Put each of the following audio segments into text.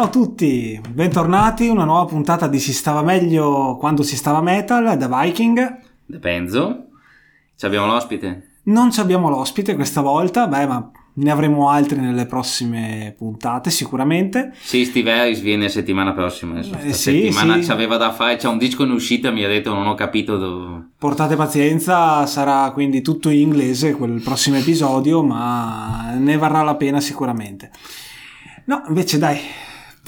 ciao a tutti, bentornati, una nuova puntata di Si stava meglio quando si stava metal da Viking. Da Benzo. Ci abbiamo l'ospite? Non ci abbiamo l'ospite questa volta, beh ma ne avremo altri nelle prossime puntate sicuramente. Sì, Steve Harris viene settimana prossima. Eh, sì, settimana sì. ci aveva da fare, c'è un disco in uscita, mi ha detto non ho capito dove... Portate pazienza, sarà quindi tutto in inglese quel prossimo episodio, ma ne varrà la pena sicuramente. No, invece dai,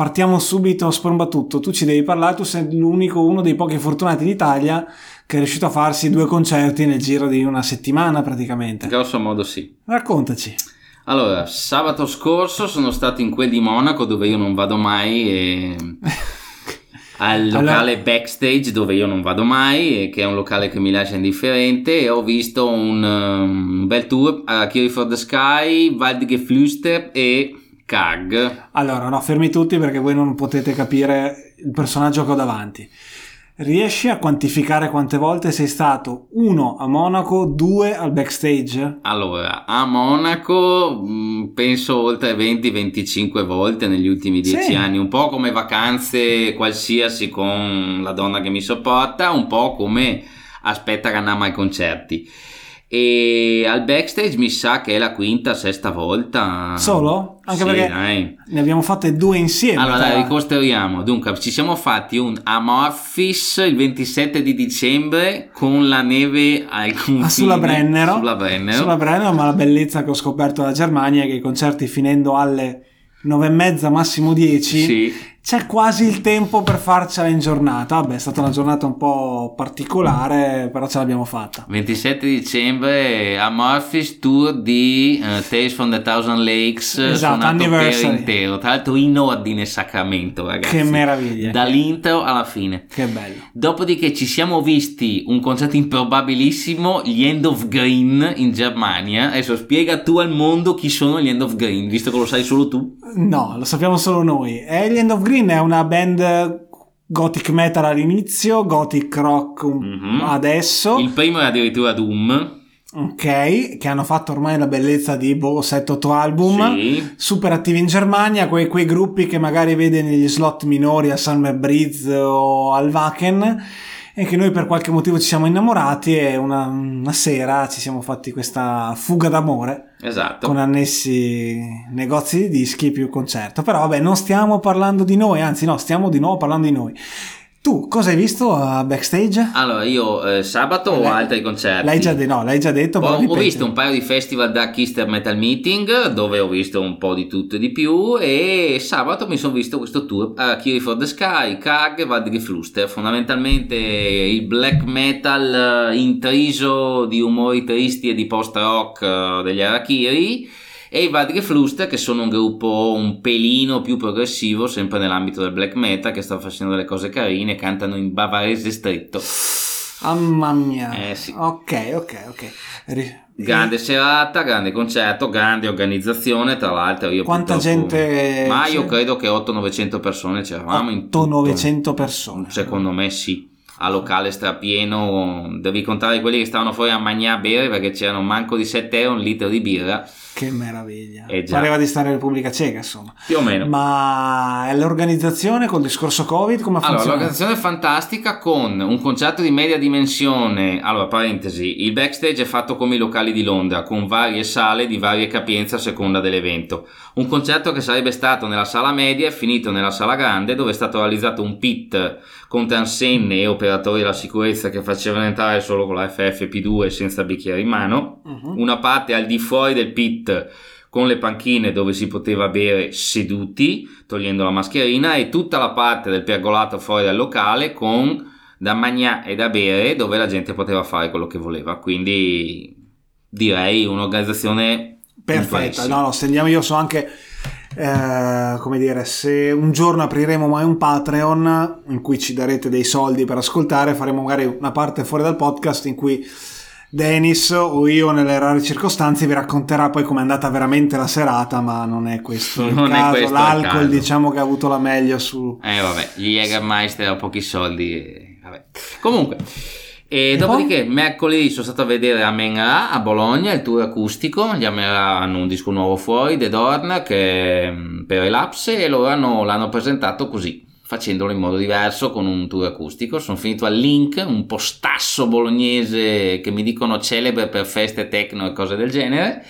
partiamo subito sprombattuto. Tu ci devi parlare, tu sei l'unico, uno dei pochi fortunati d'Italia che è riuscito a farsi due concerti nel giro di una settimana praticamente. Grosso modo sì. Raccontaci. Allora, sabato scorso sono stato in quel di Monaco dove io non vado mai e... al locale Allora- backstage dove io non vado mai e che è un locale che mi lascia indifferente e ho visto un, um, bel tour a Kiri for the Sky, Waldgeflüster e Kag. Allora, no, fermi tutti perché voi non potete capire il personaggio che ho davanti. Riesci a quantificare quante volte sei stato uno a Monaco, due al backstage? Allora, a Monaco mh, penso oltre 20-25 volte negli ultimi 10 Sì. anni, un po' come vacanze qualsiasi con la donna che mi sopporta, un po' come aspetta che andiamo ai concerti. E al backstage mi sa che è la quinta, sesta volta. Solo? Anche Sì, perché dai. ne abbiamo fatte due insieme. Allora, dai, ricostruiamo. Dunque, ci siamo fatti un Amorphis il 27 di dicembre con la neve al confine. Ah, sulla Brennero. Sulla Brennero. Sulla Brennero, ma la bellezza che ho scoperto dalla Germania è che i concerti finendo alle nove e mezza, massimo 10, Sì. C'è quasi il tempo per farcela in giornata. Vabbè, è stata una giornata un po' particolare, però ce l'abbiamo fatta. 27 dicembre Amorphis tour di eh, Tales from the Thousand Lakes eh, Esatto, anniversary. intero tra l'altro in ordine Sacramento ragazzi Che meraviglia. dall'intro alla fine Che bello. dopodiché ci siamo visti un concerto improbabilissimo gli End of Green in Germania adesso spiega tu al mondo chi sono gli End of Green visto che lo sai solo tu No, lo sappiamo solo noi. Alien of Green è una band gothic metal all'inizio, gothic rock Mhm. adesso, il primo è addirittura Doom ok, che hanno fatto ormai la bellezza di boh, 7-8 album. sì. Super attivi in Germania, quei, quei gruppi che magari vede negli slot minori a Summer Breeze o al Wacken e che noi per qualche motivo ci siamo innamorati e una, una sera ci siamo fatti questa fuga d'amore esatto con annessi negozi di dischi più concerto. Però vabbè, non stiamo parlando di noi, anzi no, stiamo di nuovo parlando di noi. Tu cosa hai visto a backstage? allora io eh, sabato ho altri concerti. L'hai già, de- no, l'hai già detto, Ho, ho visto un paio di festival da Kister Metal Meeting dove ho visto un po' di tutto e di più e sabato mi sono visto questo tour a Kiri for the Sky, Kag e Waldgeflüster fondamentalmente il black metal eh, intriso di umori tristi e di post rock eh, degli Arakiri e i Waldgeflüster che sono un gruppo un pelino più progressivo sempre nell'ambito del black metal che sta facendo delle cose carine cantano in bavarese stretto Mamma mia. Eh, sì. Ok, ok, ok. Ri- Grande serata, grande concerto, grande organizzazione. Tra l'altro, io Quanta purtroppo- gente Ma io credo che 800-900 persone c'eravamo in tutto. 800-900 persone. Secondo me sì. A locale strapieno, devi contare quelli che stavano fuori a mangiare a bere perché c'erano manco di 7 euro un litro di birra, Che meraviglia. Eh. Pareva di stare in Repubblica Ceca, insomma. più o meno. Ma l'organizzazione col discorso Covid come Allora, funziona? l'organizzazione è fantastica con un concerto di media dimensione. Allora, parentesi, il backstage è fatto come i locali di Londra, con varie sale di varie capienze a seconda dell'evento. Un concerto che sarebbe stato nella sala media è finito nella sala grande, dove è stato realizzato un pit con transenne e operatori della sicurezza che facevano entrare solo con la FFP2 senza bicchiere in mano. Mhm. Una parte al di fuori del pit con le panchine dove si poteva bere seduti, togliendo la mascherina, e tutta la parte del pergolato fuori dal locale con da mangiare e da bere dove la gente poteva fare quello che voleva. Quindi direi un'organizzazione Perfetta. No, no, stendiamo io so anche eh, come dire, se un giorno apriremo mai un Patreon in cui ci darete dei soldi per ascoltare, faremo magari una parte fuori dal podcast in cui Dennis o io nelle rare circostanze vi racconterà poi com'è andata veramente la serata, ma non è questo il Non è caso. questo il L'alcol caso. diciamo che ha avuto la meglio su... Eh vabbè, gli Jägermeister a pochi soldi. e- vabbè. Comunque, E, E dopodiché mercoledì sono stato a vedere Amen Ra a Bologna, il tour acustico, gli Amen Ra hanno un disco nuovo fuori, The Dorn, che è mm, per Relapse e loro hanno- l'hanno presentato così, facendolo in modo diverso con un tour acustico. Sono finito al Link, un postasso bolognese che mi dicono celebre per feste techno e cose del genere.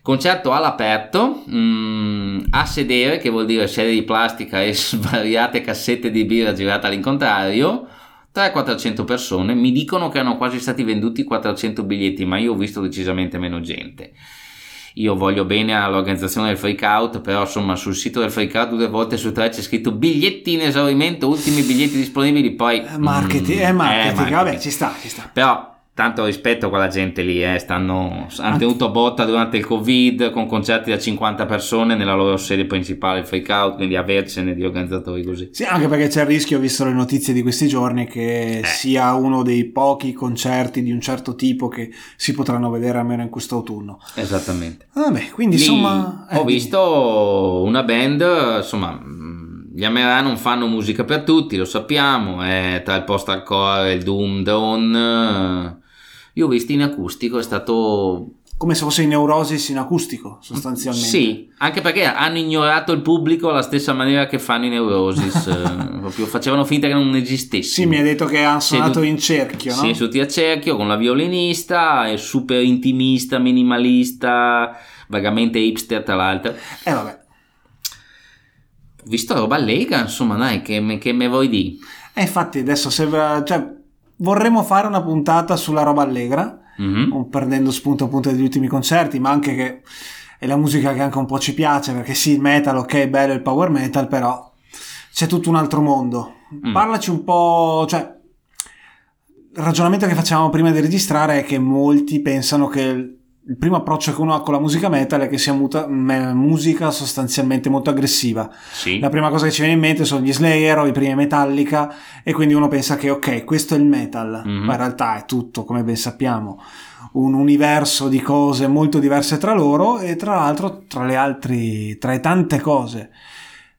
Concerto all'aperto, mm, a sedere, che vuol dire sedere di plastica e svariate cassette di birra girate all'incontrario. 300-400 persone, mi dicono che erano quasi stati venduti 400 biglietti, ma io ho visto decisamente meno gente. Io voglio bene all'organizzazione del freak out, però insomma sul sito del freak out due volte su tre c'è scritto biglietti in esaurimento, ultimi biglietti disponibili, poi... Eh, Marketing, mm, è marketing, eh, vabbè, ci sta, ci sta. Però tanto rispetto a quella gente lì, eh, stanno, hanno tenuto botta durante il covid con concerti da 50 persone nella loro sede principale, il freak out, quindi avercene di organizzatori così. Sì, anche perché c'è il rischio, visto le notizie di questi giorni, che Eh. sia uno dei pochi concerti di un certo tipo che si potranno vedere almeno in quest'autunno. Esattamente. Vabbè, quindi Lì insomma... eh, ho visto una band, insomma, gli Amerà non fanno musica per tutti, lo sappiamo, è tra il post-hardcore e il doom drone. Io ho visto in acustico, è stato... Come se fosse in Neurosis in acustico, sostanzialmente. Sì, anche perché hanno ignorato il pubblico alla stessa maniera che fanno i Neurosis, eh, proprio facevano finta che non esistessi. Sì, mi hai detto che hanno suonato Seduti- in cerchio, no? Sì, seduti a cerchio con la violinista, è super intimista, minimalista, vagamente hipster tra l'altro. Eh vabbè. Visto roba allegra, insomma, dai, che, me- che me vuoi di? E infatti adesso sembra... Cioè, vorremmo fare una puntata sulla roba allegra, Mhm. non perdendo spunto appunto degli ultimi concerti, ma anche che è la musica che anche un po' ci piace, perché sì, il metal, ok, è bello il power metal, però c'è tutto un altro mondo. Mm. Parlaci un po', cioè, il ragionamento che facevamo prima di registrare è che molti pensano che il primo approccio che uno ha con la musica metal è che sia muta- musica sostanzialmente molto aggressiva. Sì. La prima cosa che ci viene in mente sono gli Slayer o i primi Metallica e quindi uno pensa che ok, questo è il metal, Mhm. ma in realtà è tutto, come ben sappiamo, un universo di cose molto diverse tra loro e tra l'altro tra le altre, tra le tante cose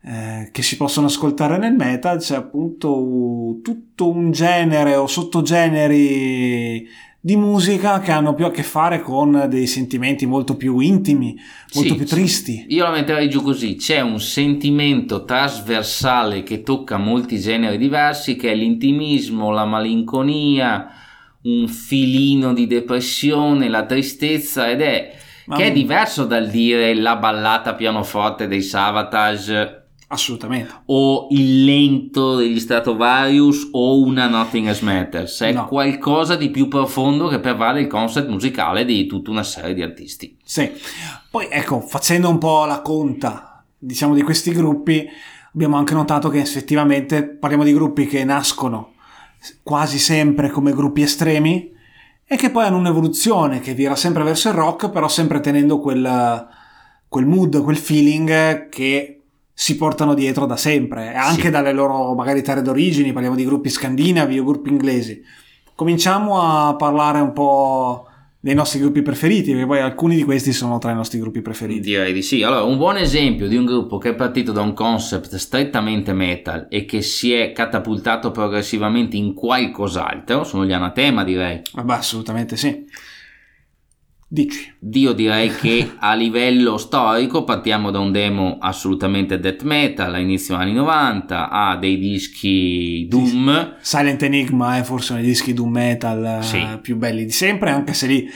eh, che si possono ascoltare nel metal c'è appunto tutto un genere o sottogeneri di musica che hanno più a che fare con dei sentimenti molto più intimi, molto Sì, più tristi. Io la metterei giù così, c'è un sentimento trasversale che tocca molti generi diversi, che è l'intimismo, la malinconia, un filino di depressione, la tristezza ed è Ma- che è diverso dal dire la ballata pianoforte dei Savatage Assolutamente. o il lento degli Stratovarius o una Nothing Else Matters, è No. qualcosa di più profondo che pervade il concept musicale di tutta una serie di artisti. Sì. Poi ecco, facendo un po' la conta, diciamo, di questi gruppi, abbiamo anche notato che effettivamente parliamo di gruppi che nascono quasi sempre come gruppi estremi e che poi hanno un'evoluzione che vira sempre verso il rock, però sempre tenendo quel, quel mood, quel feeling che si portano dietro da sempre, e anche Sì. dalle loro magari terre d'origini, parliamo di gruppi scandinavi o gruppi inglesi. Cominciamo a parlare un po' dei nostri gruppi preferiti, perché poi alcuni di questi sono tra i nostri gruppi preferiti. Direi di sì. Allora, un buon esempio di un gruppo che è partito da un concept strettamente metal e che si è catapultato progressivamente in qualcos'altro sono gli Anatema, direi. Vabbè, assolutamente sì. Dici. Io direi che a livello storico partiamo da un demo assolutamente death metal a inizio anni 90, a dei dischi Doom. Silent Enigma è forse uno dei dischi doom metal eh, Sì. più belli di sempre, anche se lì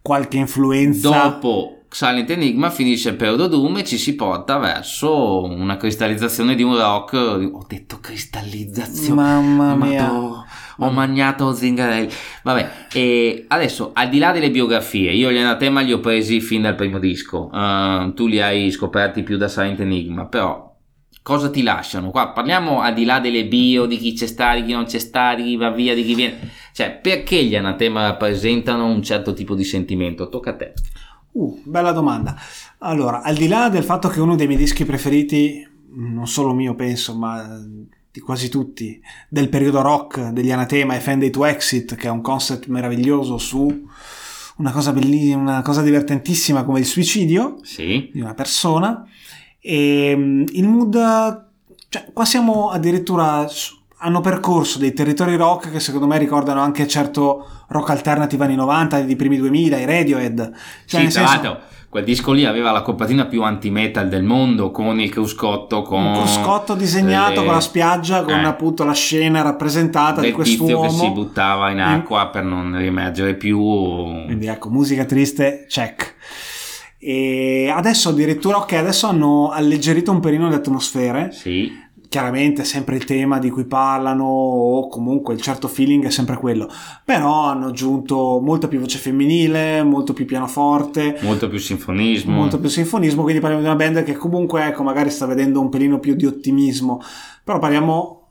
qualche influenza... Dopo Silent Enigma finisce il periodo Doom e ci si porta verso una cristallizzazione di un rock. Ho detto cristallizzazione. Mamma mia. Madò, ho mangiato zingarelli. Vabbè, e adesso al di là delle biografie, io gli anatema li ho presi fin dal primo disco. Uh, tu li hai scoperti più da Silent Enigma, però cosa ti lasciano? Qua parliamo al di là delle bio, di chi c'è sta, di chi non c'è sta, di chi va via, di chi viene. Cioè, perché gli anatema rappresentano un certo tipo di sentimento? Tocca a te. Uh, bella domanda. Allora, al di là del fatto che uno dei miei dischi preferiti, non solo mio penso, ma di quasi tutti, del periodo rock degli Anatema è Fend to Exit, che è un concept meraviglioso su una cosa bellissima, una cosa divertentissima come il suicidio Sì. di una persona. E mm, il mood, cioè, qua siamo addirittura hanno percorso dei territori rock che secondo me ricordano anche certo rock alternative anni 90, di primi 2000, i Radiohead. Cioè, sì, nel tra senso, quel disco lì aveva la copertina più anti-metal del mondo con il cruscotto, con un cruscotto disegnato le- con la spiaggia, con Eh. appunto la scena rappresentata di del tizio che si quest'uomo. buttava in acqua per non riemergere più. Quindi ecco, musica triste, check. E adesso addirittura, ok, adesso hanno alleggerito un pelino le atmosfere. Sì, Chiaramente sempre il tema di cui parlano, o comunque il certo feeling è sempre quello. Però hanno aggiunto molta più voce femminile, molto più pianoforte, molto più sinfonismo. molto più sinfonismo. Quindi parliamo di una band che comunque, ecco, magari sta vedendo un pelino più di ottimismo. Però parliamo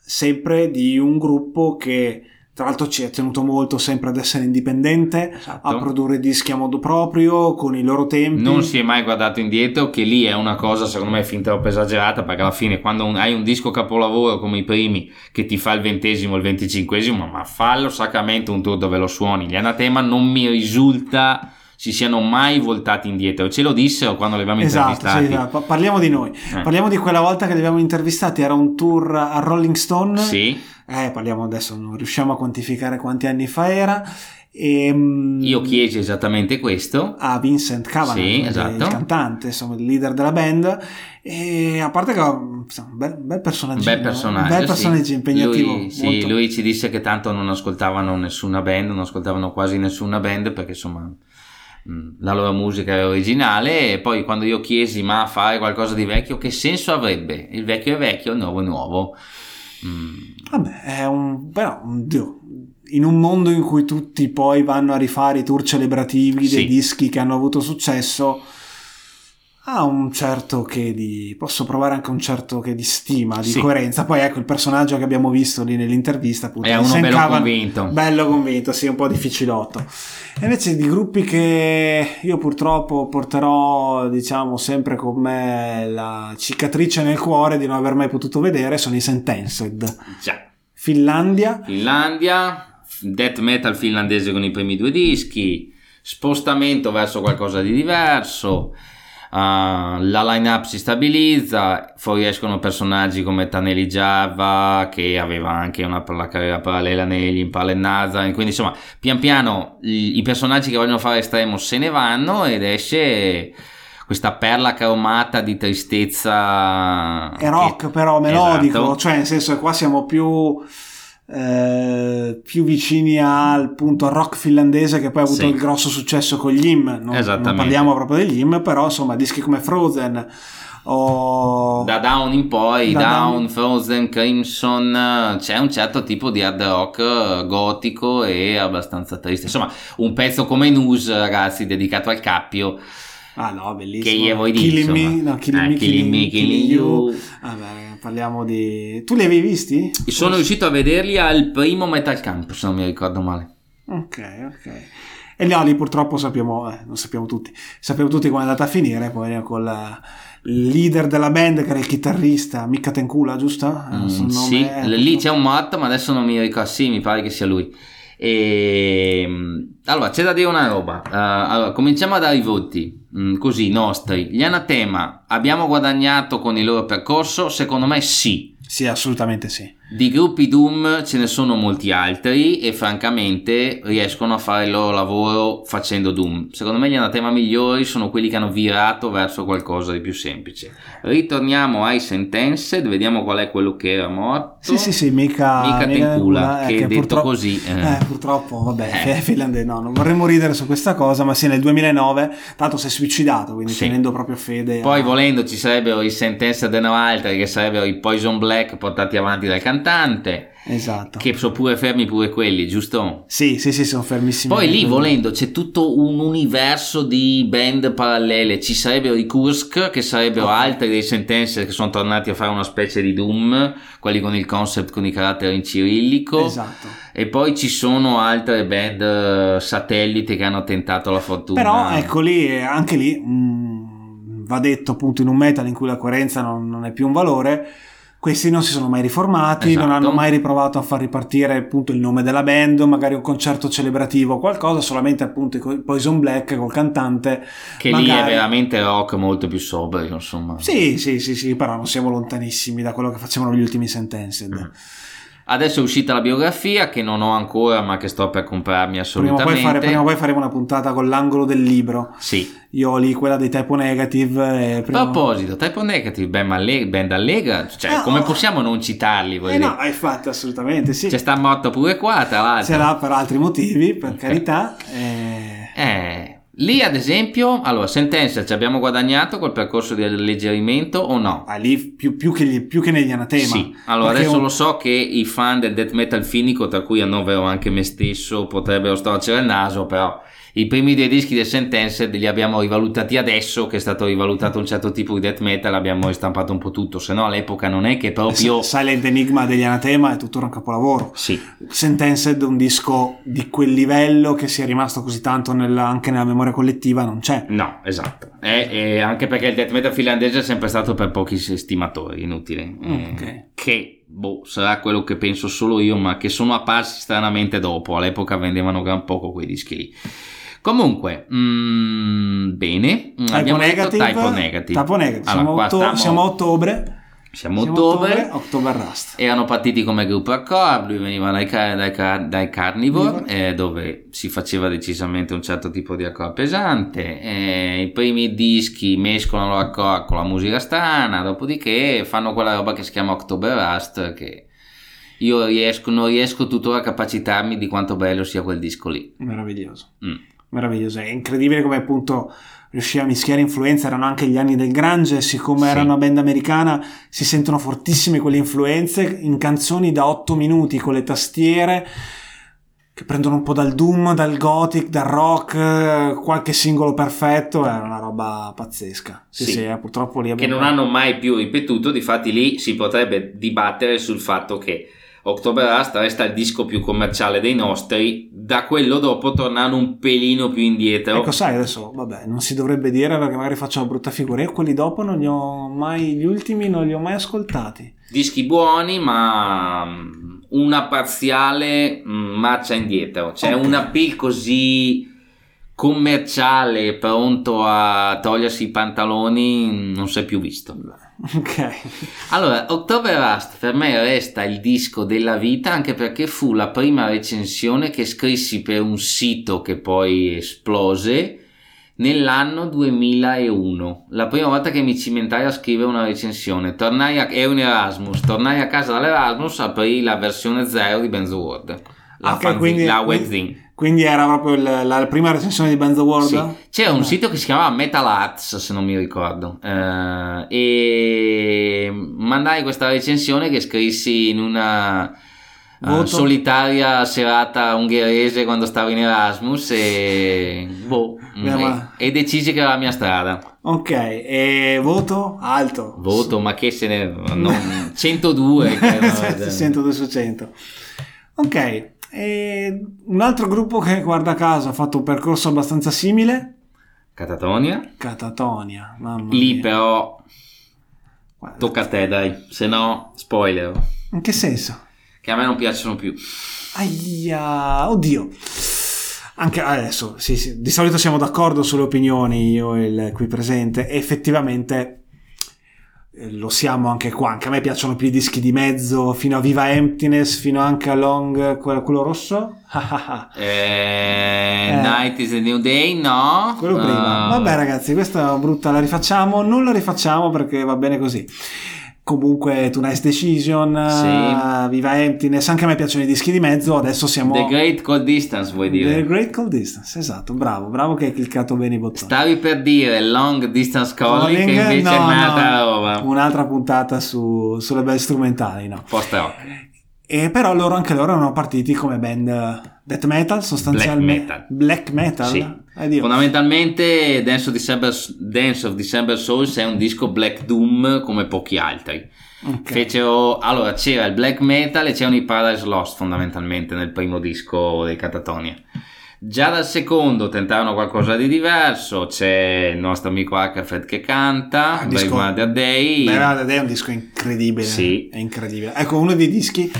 sempre di un gruppo che. Tra l'altro ci è tenuto molto sempre ad essere indipendente, Esatto. a produrre dischi a modo proprio, con i loro tempi. Non si è mai guardato indietro, che lì è una cosa secondo me fin troppo esagerata, perché alla fine quando un- hai un disco capolavoro come i primi che ti fa il ventesimo il venticinquesimo, ma fallo sacramente un tour dove lo suoni. Gli Anatema non mi risulta si siano mai voltati indietro. Ce lo dissero quando li abbiamo Esatto, intervistati. sì, esatto. Pa- parliamo di noi. Eh. Parliamo di quella volta che li abbiamo intervistati, era un tour a Rolling Stone. Sì, Eh, parliamo adesso, non riusciamo a quantificare quanti anni fa era. E, mm, io chiesi esattamente questo. a Vincent Cavanagh, Sì, esatto. il cantante, insomma, il leader della band. E a parte che insomma, un bel, bel personaggio, bel personaggio, bel sì. personaggio impegnativo. Lui, sì, molto- lui ci disse che tanto non ascoltavano nessuna band, non ascoltavano quasi nessuna band perché insomma la loro musica è originale e poi quando io chiesi ma fare qualcosa di vecchio che senso avrebbe? Il vecchio è vecchio, il nuovo è nuovo. Mm, Vabbè, è un. però, Dio, in un mondo in cui tutti poi vanno a rifare i tour celebrativi dei Sì. dischi che hanno avuto successo, ha un certo che di. posso provare anche un certo che di stima, di Sì. coerenza. Poi ecco il personaggio che abbiamo visto lì nell'intervista. Appunto, È uno bello Cavan- convinto. Bello convinto, sì, un po' difficilotto. E invece di gruppi che io purtroppo porterò, diciamo, sempre con me la cicatrice nel cuore di non aver mai potuto vedere sono i Sentenced. già. Finlandia, Finlandia, death metal finlandese con i primi due dischi, spostamento verso qualcosa di diverso. Ah, la line-up si stabilizza, fuoriescono personaggi come Taneli Java che aveva anche una, carriera parallela negli Impala e Nazareth, quindi insomma pian piano i, i personaggi che vogliono fare estremo se ne vanno ed esce questa perla cromata di tristezza è rock che- però melodico, Esatto. cioè nel senso che qua siamo più, eh, più vicini al punto rock finlandese che poi ha avuto Sì. il grosso successo con gli IM. Non, non parliamo proprio degli IM, però insomma dischi come Frozen o... Da Down in poi, Da Down, Down- Frozen, Crimson, c'è un certo tipo di hard rock eh, gotico e abbastanza triste. Insomma, un pezzo come News, ragazzi, dedicato al cappio, Ah no, bellissimo. che io voi Killing dico. Me, no, Killing Eh, Me, Killing Me, Killing You. Vabbè, parliamo di... Tu li avevi visti? Sono riuscito a vederli al primo Metal Camp, se non mi ricordo male. Ok, ok. E no, lì purtroppo sappiamo, eh, non sappiamo tutti, sappiamo tutti come è andata a finire, poi con la- il leader della band che era il chitarrista, Mika Tenkula, giusto? Eh, Mm, sì, eh, lì c'è un morto, ma adesso non mi ricordo. Sì, mi pare che sia lui. E, allora, c'è da dire una roba. Eh, allora, cominciamo dai voti, mm, così nostri. Gli Anatema abbiamo guadagnato con il loro percorso? Secondo me sì. Sì, assolutamente sì. Di gruppi Doom ce ne sono molti altri e francamente riescono a fare il loro lavoro facendo Doom. Secondo me gli anatema migliori sono quelli che hanno virato verso qualcosa di più semplice. Ritorniamo ai Sentenced, vediamo qual è quello che era morto. Sì, sì, sì, mica... Mica mica Tenkula, eh, che detto purtroppo- così... eh, Eh, purtroppo, vabbè, Eh. finlandese, no, non vorremmo ridere su questa cosa, ma sì, nel 2009, tanto si è suicidato, quindi Sì. tenendo proprio fede. Poi a- volendo ci sarebbero i Sentenced e altri che sarebbero i Poison Black portati avanti dal cantante, Esatto. che sono pure fermi pure quelli, giusto? Sì, sì, sì, sono fermissimi. Poi lì volendo c'è tutto un universo di band parallele, ci sarebbero i Kursk che sarebbero Ok. altri dei Sentences che sono tornati a fare una specie di Doom, quelli con il concept con i caratteri in cirillico Esatto. e poi ci sono altre band eh, satellite che hanno tentato la fortuna. Però ecco lì, eh, anche lì, mh, va detto appunto in un metal in cui la coerenza non, non è più un valore, questi non si sono mai riformati, Esatto. non hanno mai riprovato a far ripartire appunto il nome della band, magari un concerto celebrativo o qualcosa, solamente appunto Poison Black col cantante. Che lì è magari- veramente rock molto più sobrio, insomma. Sì, sì, sì, sì, però non siamo lontanissimi da quello che facevano gli ultimi Sentenced. Mm. Adesso è uscita la biografia che non ho ancora, ma che sto per comprarmi Prima o, assolutamente. poi fare- prima o poi faremo una puntata con l'angolo del libro. Sì. Io ho lì quella dei typo negative. E A prima... proposito, Type O Negative, band, Alle- band allegra, cioè Ah, come oh. possiamo non citarli? Eh no, hai fatto assolutamente sì. C'è sta morto pure qua, tra l'altro. Se l'ha per altri motivi, per carità. eh, Eh, lì ad esempio, allora, Sentenza, ci abbiamo guadagnato col percorso di alleggerimento o no? ah, lì più, più che, più che negli anatema. Sì, allora Perché adesso un- lo so che i fan del death metal finico, tra cui annovero anche me stesso, potrebbero storcere il naso, però i primi due dischi del Sentenced li abbiamo rivalutati adesso che è stato rivalutato un certo tipo di death metal, abbiamo ristampato un po' tutto, se no all'epoca non è che proprio... Silent Enigma degli anatema è tuttora un capolavoro. Sì, Sentenced, un disco di quel livello che sia rimasto così tanto nella- anche nella memoria collettiva, non c'è. no, esatto. E, e anche perché il death metal finlandese è sempre stato per pochi stimatori, inutile. Eh. Che boh, sarà quello che penso solo io, ma che sono apparsi stranamente dopo. All'epoca vendevano gran poco quei dischi lì. Comunque, mm, bene. Typo abbiamo negative, detto typo negative. Typo negative. Allora, Siamo, otto- stiamo- siamo a ottobre. siamo a Siamo a ottobre. October Rust. Erano partiti come gruppo accord, lui veniva dai, dai dai Carnivore, Carnivore. eh, dove si faceva decisamente un certo tipo di accord pesante. eh, I primi dischi mescolano l'accord con la musica strana, dopodiché fanno quella roba che si chiama October Rust, che io riesco, non riesco tuttora a capacitarmi di quanto bello sia quel disco lì. Meraviglioso. Mm. Meraviglioso. È incredibile come appunto riusciva a mischiare influenze. Erano anche gli anni del grunge. Siccome Sì. era una band americana, si sentono fortissime quelle influenze in canzoni da 8 minuti con le tastiere. Che prendono un po' dal doom, dal gothic, dal rock, qualche singolo perfetto, è una roba pazzesca. Sì, Sì. sì, eh, purtroppo lì Che abbiamo... non hanno mai più ripetuto, difatti lì si potrebbe dibattere sul fatto che October Rust resta il disco più commerciale dei nostri, da quello dopo tornano un pelino più indietro. Ecco, sai, adesso, vabbè, non si dovrebbe dire perché magari faccio una brutta figura. Io quelli dopo non li ho mai, gli ultimi non li ho mai ascoltati. Dischi buoni, ma mm, una parziale mm, marcia indietro. C'è Ok. un appeal così commerciale, pronto a togliersi i pantaloni, non si è più visto. Ok. Allora, October Rust per me resta il disco della vita anche perché fu la prima recensione che scrissi per un sito che poi esplose nell'anno 2001. La prima volta che mi cimentai a scrivere una recensione. Tornai a, ero in Erasmus, tornai a casa dall'Erasmus, aprì la versione 0 di Benzo World. La, Ok, fanzine- quindi- la quindi- webzine. Quindi era proprio il- la, prima recensione di Benzo World? Sì. C'era un sito che si chiamava Metal Arts, se non mi ricordo, eh, e mandai questa recensione che scrissi in una eh, solitaria serata ungherese quando stavo in Erasmus e, boh, e- e decisi che era la mia strada. Ok, e voto alto. Voto, ma che se ne... non- 102. credo. 102 su 100. Ok, e un altro gruppo che guarda caso ha fatto un percorso abbastanza simile, Catatonia. Catatonia. Mamma Lì mia. però Guarda, tocca a te dai, se no spoiler, In che senso? che a me non piacciono più. Aia, oddio. Anche adesso, sì, sì, di solito siamo d'accordo sulle opinioni, io e il qui presente, e effettivamente lo siamo anche qua. Anche a me piacciono più i dischi di mezzo, fino a Viva Emptiness, fino anche a Long, quello, quello rosso. Eh, Night is a New Day, no? quello prima. Eh, Vabbè, ragazzi, questa brutta, la rifacciamo. Non la rifacciamo perché va bene così. Comunque, Tonight's Decision, Sì. eh, Viva Emptiness, anche a me piacciono i dischi di mezzo. Adesso siamo. The Great Cold Distance, vuoi dire? The Great Cold Distance, esatto, bravo, bravo che hai cliccato bene i bottoni. Stavi per dire Long Distance Calling, che Calling, invece è no, un'altra no, roba. Un'altra puntata su- sulle belle strumentali, no? Post rock. E però loro, anche loro erano partiti come band death metal sostanzialmente. Black metal. Black metal? Sì. Fondamentalmente Dance of, December, Dance of December Souls è un disco Black Doom come pochi altri. Ok. Fecero, allora c'era il black metal e c'erano i Paradise Lost fondamentalmente nel primo disco dei Catatonia. Già dal secondo tentarono qualcosa di diverso, c'è il nostro amico Ackerfeld che canta, Ah, Mother Day. Beh, guarda, è un disco incredibile. Sì. È incredibile. Ecco, uno dei dischi,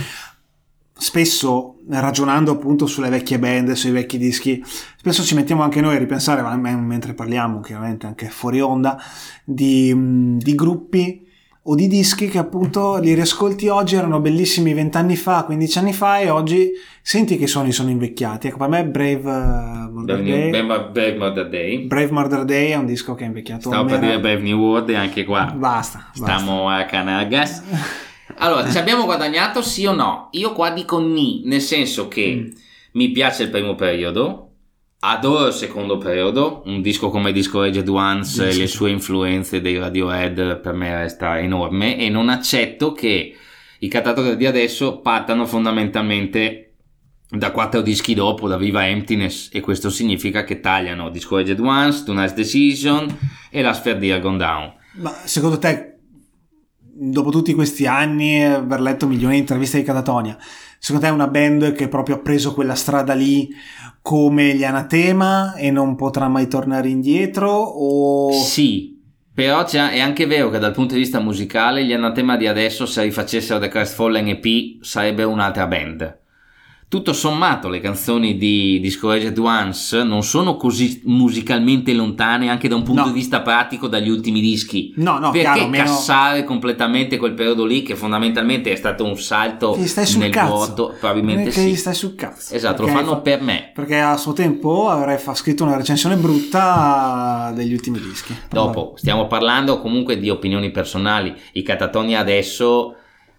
spesso ragionando appunto sulle vecchie band, sui vecchi dischi, spesso ci mettiamo anche noi a ripensare, ma- mentre parliamo, chiaramente anche fuori onda, di, di gruppi o di dischi che appunto li riascolti oggi, erano bellissimi vent'anni fa, 15 anni fa e oggi senti che suoni sono invecchiati. Ecco, per me Brave, uh, Murder Brave, Day, Brave- Brave Mother Day. Brave Murder Day è un disco che è invecchiato. Stavo per dire Brave New World e anche qua Basta, basta. stiamo a canagas. Allora, ci abbiamo guadagnato sì o no? Io qua dico ni, nel senso che Mm. mi piace il primo periodo, adoro il secondo periodo, un disco come Disco Aged Ones e Sì, le sue influenze dei Radiohead per me resta enorme e non accetto che i cantatori di adesso partano fondamentalmente da quattro dischi dopo da Viva Emptiness e questo significa che tagliano Disco Aged Ones, Tonight's Decision e la Sphere Dear Gone Down. Ma secondo te, dopo tutti questi anni, aver letto milioni di interviste di Catatonia, secondo te è una band che proprio ha preso quella strada lì come gli anatema e non potrà mai tornare indietro? O... Sì, però è anche vero che dal punto di vista musicale gli anatema di adesso se rifacessero The Crestfallen EP sarebbe un'altra band. Tutto sommato le canzoni di Discouraged Ones non sono così musicalmente lontane anche da un punto No. di vista pratico dagli ultimi dischi. No, no, Perché chiaro, meno... cassare completamente quel periodo lì che fondamentalmente è stato un salto Gli stai sul nel cazzo. vuoto? Probabilmente Perché gli sì. stai sul cazzo. Esatto, lo Perché fanno fa- per me. Perché a suo tempo avrei scritto una recensione brutta degli ultimi dischi. Dopo stiamo parlando comunque di opinioni personali. I Catatonia adesso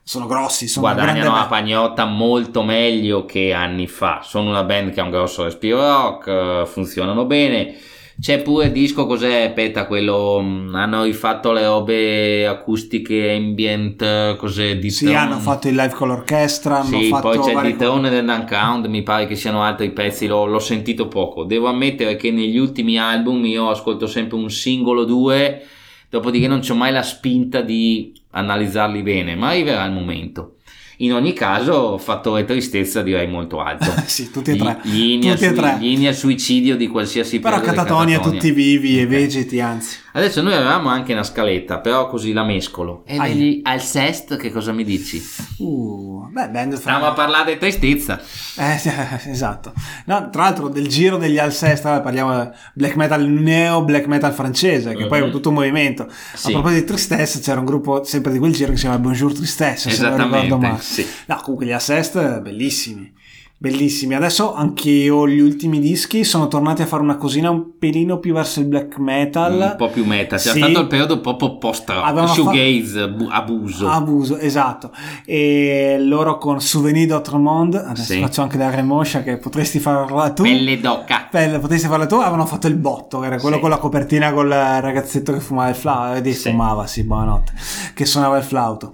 Sono grossi, sono guadagnano la pagnotta molto meglio che anni fa. Sono una band che ha un grosso respiro rock, eh, funzionano bene. C'è pure il disco, cos'è? Aspetta, quello. mh, hanno rifatto le robe acustiche ambient, cos'è? Di Sì, hanno fatto il live con l'orchestra, hanno Sì, fatto poi c'è vari- di Throne and Uncound, mi pare che siano altri pezzi, l'ho, l'ho sentito poco. Devo ammettere che negli ultimi album io ascolto sempre un singolo o due, dopodiché non c'ho mai la spinta di analizzarli bene, ma arriverà il momento. In ogni caso, fattore tristezza direi molto alto. sì, tutti e tre. Al Tutti e tre. al suicidio di qualsiasi Però periodo di Catatonia Catatonia. tutti vivi e Ok. vegeti, anzi. Adesso noi avevamo anche una scaletta, però così la mescolo. E degli al sest che cosa mi dici? Uh, beh, band fra- Stiamo a parlare di tristezza. Eh, esatto. No, tra l'altro del giro degli Alcesta parliamo black metal neo black metal francese, che poi è Mhm. tutto un movimento. Sì. A proposito di Tristesse, c'era un gruppo sempre di quel giro che si chiama Bonjour Tristesse, se non ricordo male. Sì. No, comunque gli Alcest bellissimi. Bellissimi. Adesso anche io gli ultimi dischi sono tornati a fare una cosina un pelino più verso il black metal. un po' più meta. C'è Sì. stato il periodo proprio post shoegaze, bu- abuso. Abuso, esatto. E loro con Souvenir d'Outre-Monde, adesso Sì. faccio anche da remoscia che potresti farla tu. Pelle d'oca. Belle, potresti farla tu, avevano fatto il botto, era quello Sì. con la copertina col ragazzetto che fumava il flauto, eh, Sì. fumava, sì, buonanotte, che suonava il flauto.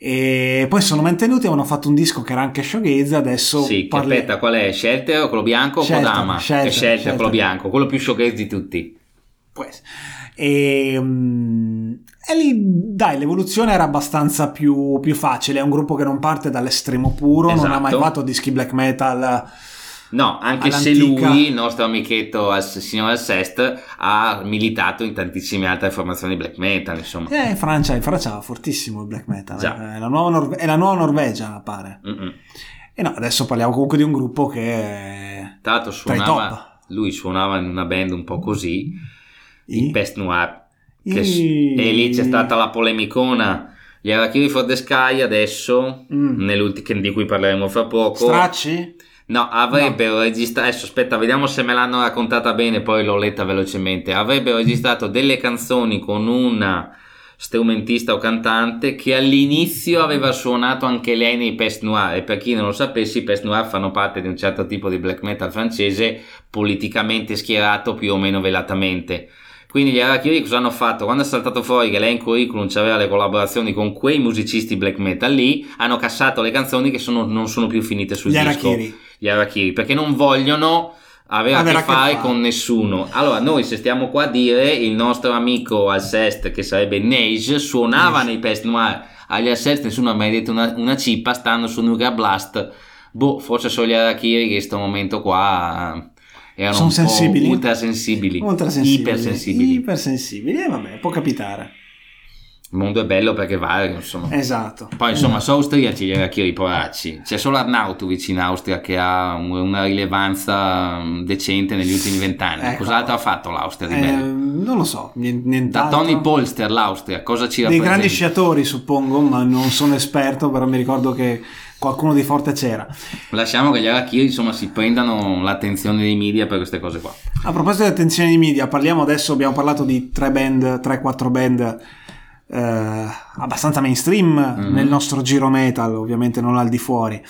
E poi sono mantenuti, avevano fatto un disco che era anche shoegaze, adesso Sì, parli- aspetta, qual è? Shelter, quello bianco o Kodama? Shelter, Shelter, Shelter. quello bianco, quello più showcase di tutti. Pues. E, mm, e lì, dai, l'evoluzione era abbastanza più, più facile. È un gruppo che non parte dall'estremo puro, non ha mai Esatto. fatto dischi black metal. No, anche se lui, il nostro amichetto al signor Alcest, ha militato in tantissime altre formazioni black metal, insomma. Eh, in Francia, in Francia va fortissimo il black metal. Già. eh. È, la nuova Norve- è la nuova Norvegia, pare. Mm-mm. E no, adesso parliamo comunque di un gruppo che è Tra l'altro suonava, lui suonava in una band un po' così, i Pest Noir. Che, I- e lì c'è stata la polemicona. Gli Arachiri for the Sky adesso, Mm. di cui parleremo fra poco. Stracci? No, avrebbero registrato. Adesso aspetta, vediamo se me l'hanno raccontata bene, poi l'ho letta velocemente. Avrebbero registrato delle canzoni con una strumentista o cantante che all'inizio aveva suonato anche lei nei Pest Noir. E per chi non lo sapesse, i Pest Noir fanno parte di un certo tipo di black metal francese politicamente schierato più o meno velatamente. Quindi gli Arachiri cosa hanno fatto? Quando è saltato fuori che lei in curriculum aveva le collaborazioni con quei musicisti black metal lì, hanno cassato le canzoni che sono- non sono più finite sul Gli disco Arachiri. Gli Arachiri perché non vogliono avere a che fare fare. con nessuno. Allora, noi se stiamo qua a dire il nostro amico Alcest, che sarebbe Neige, suonava Neige. nei Pest Noir. Agli Alcest nessuno ha mai detto una, una cippa, stanno su Nuclear Blast. Boh, forse solo gli Arachiri che in questo momento qua erano Sono un sensibili? ultra sensibili, Ultra sensibili. ipersensibili. Ipersensibili, e vabbè, può capitare. Il mondo è bello perché varia, insomma. Esatto. Poi insomma su austriaci gli era i poracci. C'è solo Arnautovic in Austria che ha un- una rilevanza mm, decente negli ultimi vent'anni. Ecco. Cos'altro ha fatto l'Austria di Eh, bello? non lo so, nien- Da nient'altro. Tony Polster l'Austria, cosa ci Dei rappresenta? grandi sciatori, suppongo, ma non sono esperto, però mi ricordo che qualcuno di forte c'era. Lasciamo che gli Arachiri insomma si prendano l'attenzione dei media per queste cose qua. A proposito di attenzione ai media, parliamo adesso, abbiamo parlato di tre band, 3-4 band eh, abbastanza mainstream Mhm. nel nostro giro metal, ovviamente non al di fuori.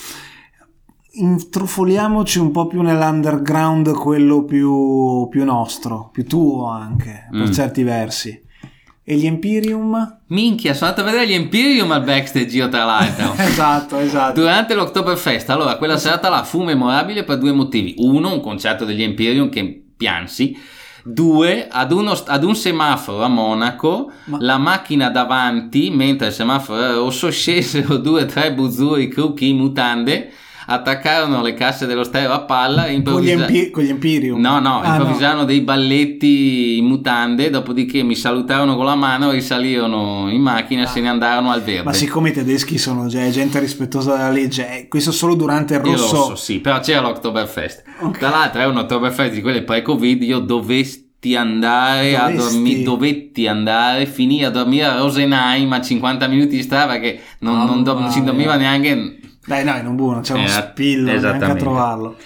Intrufoliamoci un po' più nell'underground, quello più, più nostro, più tuo anche, per Mm. certi versi. E gli Imperium? Minchia, sono andato a vedere gli Imperium al backstage io tra l'altro. esatto, esatto. Durante l'Oktoberfest, allora quella serata là fu memorabile per due motivi. Uno, un concerto degli Imperium che piansi. Due, ad, uno, ad un semaforo a Monaco, Ma- la macchina davanti, mentre il semaforo era rosso, scesero due o tre buzzuri crucchi mutande, attaccarono le casse dello stereo a palla e Con gli, improvvisa- Empi- con gli Imperium? No, no, Ah, improvvisarono dei balletti in mutande, dopodiché mi salutarono con la mano, risalirono in macchina e se ne andarono al verde. Ma siccome i tedeschi sono già gente rispettosa della legge, questo solo durante il Il rosso. rosso, sì, però c'era l'Oktoberfest. Ok. Tra l'altro è un Oktoberfest di quelle pre-Covid, io dovesti andare a Dovesti? dormire, dovetti andare, finire a dormire a Rosenheim a 50 minuti di strada perché non, non do- non si dormiva neanche... Dai, no, non buono, c'è uno Eh, spillo neanche a trovarlo.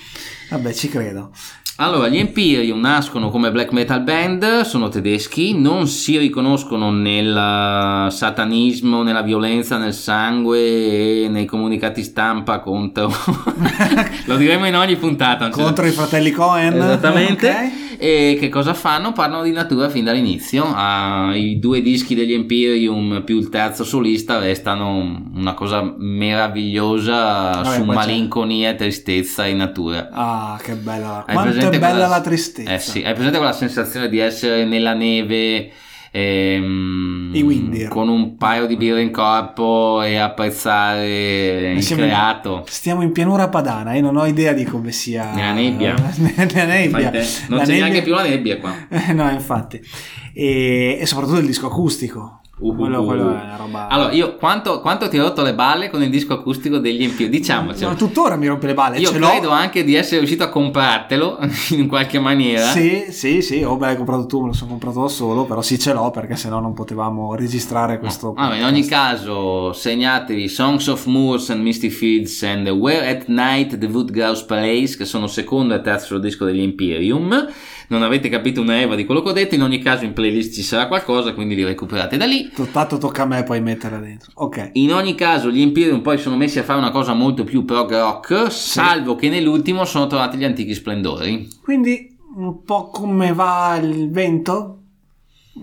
Vabbè, ci credo. Allora, gli Imperium nascono come black metal band, sono tedeschi, non si riconoscono nel eh, satanismo, nella violenza, nel sangue e nei comunicati stampa contro... Lo diremo in ogni puntata. c'è- Contro i fratelli Cohen. Esattamente. ok? E che cosa fanno? Parlano di natura fin dall'inizio. Ah, I due dischi degli Imperium più il terzo solista restano una cosa meravigliosa Vabbè, su c'è- malinconia e tristezza in natura. Ah, che bella. Hai Quanto è presente bella quella- la tristezza. Eh sì, hai presente quella sensazione di essere nella neve ehm, con un paio di birre in corpo e apprezzare il creato. Stiamo in pianura padana e non ho idea di come sia. Nella nebbia. Nella nebbia. Non La c'è neanche nebbia- più la nebbia qua. Eh, no, infatti. E, e soprattutto il disco acustico. Uh, quello, quello è una roba. Allora, io quanto, quanto ti ho rotto le balle con il disco acustico degli Imperium? Diciamocelo. Ma tuttora mi rompe le balle. io credo l'ho. anche di essere riuscito a comprartelo in qualche maniera. Sì, sì, sì. Oh, beh, l'hai comprato tu, me lo sono comprato da solo. Però sì, ce l'ho perché sennò non potevamo registrare questo. Vabbè, in ogni caso, segnatevi Songs of Moors and Misty Fields and Where at Night the Woodgrouse Plays, che sono secondo e terzo disco degli Imperium. Non avete capito una eva di quello che ho detto, in ogni caso in playlist ci sarà qualcosa, quindi li recuperate da lì. Tanto tocca a me poi metterla dentro. Ok. In ogni caso, gli Imperium poi sono messi a fare una cosa molto più prog rock, salvo che nell'ultimo sono trovati gli antichi splendori. Quindi un po' come va il vento?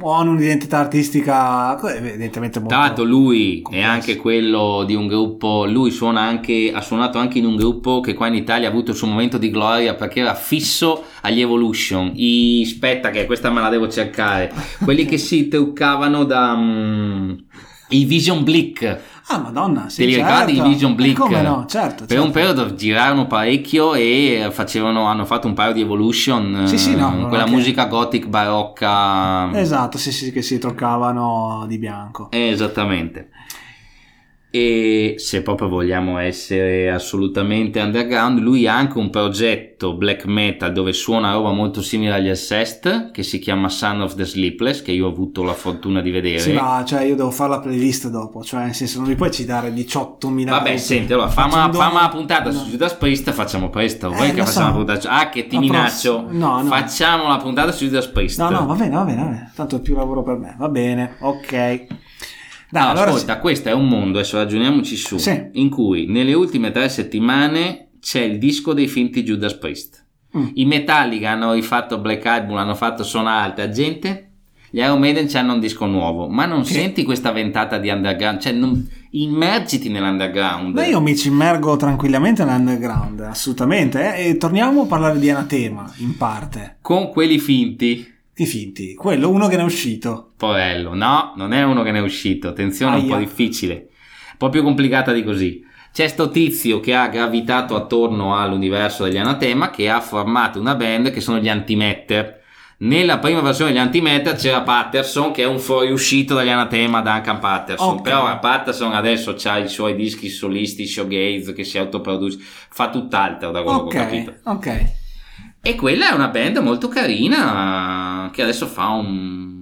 O hanno un'identità artistica evidentemente molto... L'altro lui è complesso. anche quello di un gruppo, lui suona anche, ha suonato anche in un gruppo che qua in Italia ha avuto il suo momento di gloria perché era fisso agli Evolution, i Spetta che questa me la devo cercare, quelli che si truccavano da... mm, i Vision Blick, Ah, madonna, sì, te li certo. ricordi i Vision Eh, Blick? Come no, certo. Per un certo. periodo girarono parecchio e facevano, hanno fatto un paio di Evolution, Sì, sì, no, eh, quella è che- musica gothic barocca. Esatto, sì, sì, che si truccavano di bianco. Esattamente. E se proprio vogliamo essere assolutamente underground, lui ha anche un progetto black metal dove suona roba molto simile agli Assessed, che si chiama Son of the Sleepless, che io ho avuto la fortuna di vedere. Sì, ma cioè io devo fare la playlist dopo, cioè nel senso non mi puoi citare 18.000 Vabbè, senti, allora Faccio fammi un dono- la puntata no. su Judas Priest, facciamo presto. Vuoi Eh, che lo facciamo so. la puntata? Ah, che ti La minaccio. no, no. Facciamo la puntata su Judas Priest. No, no, va bene, va bene, va bene. Tanto è più lavoro per me. Va bene, ok. No, allora ascolta, questo è un mondo, adesso ragioniamoci su, Sì. in cui nelle ultime tre settimane c'è il disco dei finti Judas Priest. Mm. I Metallica hanno rifatto Black Album, hanno fatto suonare altra gente. Gli Iron Maiden hanno un disco nuovo, ma non Sì. senti questa ventata di underground, cioè non, immergiti nell'underground. Ma io mi ci immergo tranquillamente nell'underground, assolutamente. eh. E torniamo a parlare di Anatema, in parte. Con quelli finti, Che finti? Quello, uno che ne è uscito. porello, no, non è uno che ne è uscito, attenzione, è un Aia. po' difficile, un po' più complicata di così. c'è sto tizio che ha gravitato attorno all'universo degli Anatema che ha formato una band che sono gli Antimetter. Nella prima versione degli Antimeter c'era Patterson che è un fuoriuscito dagli Anatema Duncan Patterson Ok. però Patterson adesso ha i suoi dischi solisti showgaze che si autoproduce fa tutt'altro da quello che ho capito Ok, ok. E quella è una band molto carina che adesso fa un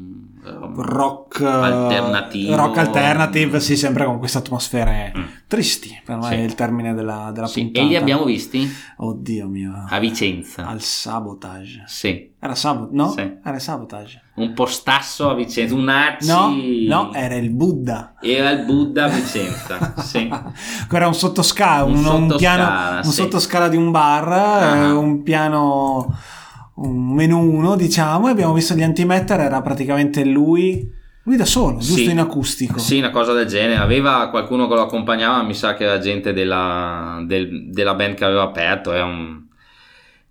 Rock eh, Alternativo. Rock alternative, sì, sempre con queste atmosfere Mm. tristi. Per me Sì. è il termine della, della Sì, puntata. e li abbiamo visti Oddio mio. a Vicenza. Al sabotage. Sì, Era sabotage? No? Sì. Era sabotage. un postasso a Vicenza, un nazi. No, no, era il Buddha. Era il Buddha a Vicenza. sì. Era un sottoscala, Un un, un sottoscala, piano, un sì. sottoscala di un bar, Ah. eh, un piano, un menu 1 diciamo, e abbiamo visto gli antimetter, era praticamente lui, lui da solo, giusto Sì. in acustico. Sì, una cosa del genere. Aveva qualcuno che lo accompagnava, mi sa che era gente della, del- della band che aveva aperto. È un-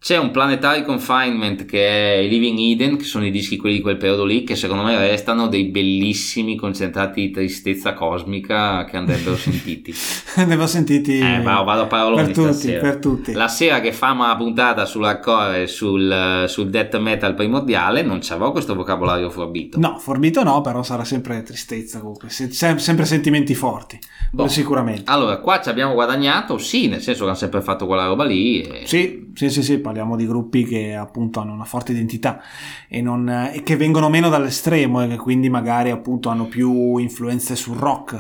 C'è un Planetary Confinement che è i Living Eden, che sono i dischi quelli di quel periodo lì, che secondo me restano dei bellissimi concentrati di tristezza cosmica che andrebbero sentiti. avevo sentiti Eh, vado, vado a paroloni per tutti, stasera. per tutti. La sera che fammo la puntata sull'hardcore e sul, sul death metal primordiale non c'avevo questo vocabolario forbito. No, forbito no, però sarà sempre tristezza comunque, se- sem- sempre sentimenti forti, Boh. sicuramente. Allora, qua ci abbiamo guadagnato, sì, nel senso che hanno sempre fatto quella roba lì. e- Sì, sì, sì, sì, parliamo di gruppi che appunto hanno una forte identità e, non- e che vengono meno dall'estremo e che quindi magari appunto hanno più influenze sul rock.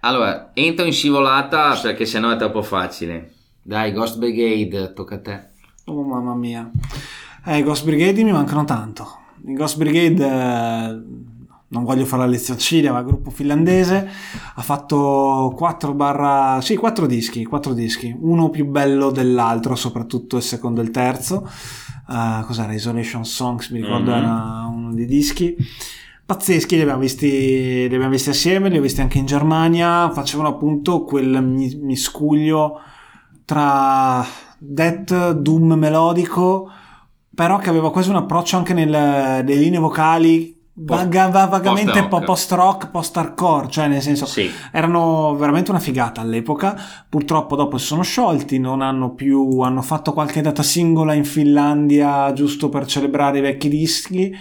Allora, entro in scivolata perché sennò è troppo facile. Dai, Ghost Brigade, tocca a te. Oh mamma mia. Eh, i Ghost Brigade mi mancano tanto. I Ghost Brigade, eh, non voglio fare la lezioncina, ma gruppo finlandese, ha fatto 4 barra... sì, 4 dischi, 4 dischi. Uno più bello dell'altro, soprattutto il secondo e il terzo. Eh, cos'era? Isolation Songs, mi ricordo Mhm. era uno dei dischi. Pazzeschi, li abbiamo, visti, li abbiamo visti assieme, li ho visti anche in Germania. Facevano appunto quel mi- miscuglio tra death, doom melodico, però che aveva quasi un approccio anche nel- nelle linee vocali Post- vaga- va- vagamente post-rock. po- post-rock, post-hardcore, cioè nel senso Sì. erano veramente una figata all'epoca. Purtroppo dopo si sono sciolti, non hanno più hanno fatto qualche data singola in Finlandia giusto per celebrare i vecchi dischi,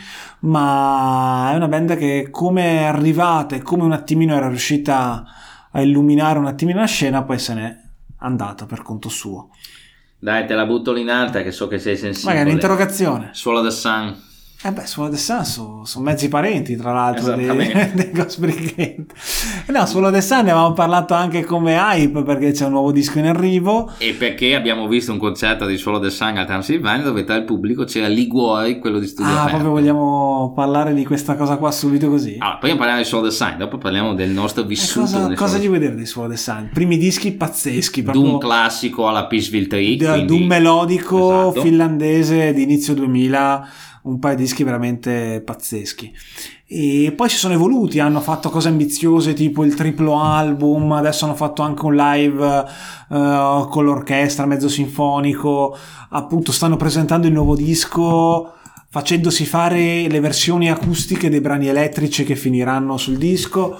ma è una band che come è arrivata e come un attimino era riuscita a illuminare un attimino la scena, poi se n'è andata per conto suo. Dai, te la butto lì in alta che so che sei sensibile. Magari un'interrogazione. Swallow the Sun. Eh beh, Suono del Sun sono, sono mezzi parenti, tra l'altro, dei, dei Ghost Brigade. No, Suono del Sun ne avevamo parlato anche come hype perché c'è un nuovo disco in arrivo. E perché abbiamo visto un concerto di Swallow the Sun a Transilvania dove tra il pubblico c'era Liguori, quello di studio Ah, aperto. proprio vogliamo parlare di questa cosa qua subito così? Allora, prima parliamo di Swallow the Sun, dopo parliamo del nostro Eh, vissuto. cosa, nel cosa gli vuoi dire di Suono del Sun? Primi dischi pazzeschi, proprio Doom classico alla Peaceville 3. d- quindi- Doom melodico Esatto. finlandese di inizio 2000, un paio di dischi veramente pazzeschi. E poi si sono evoluti, hanno fatto cose ambiziose tipo il triplo album, adesso hanno fatto anche un live eh, con l'orchestra mezzo sinfonico, appunto stanno presentando il nuovo disco facendosi fare le versioni acustiche dei brani elettrici che finiranno sul disco.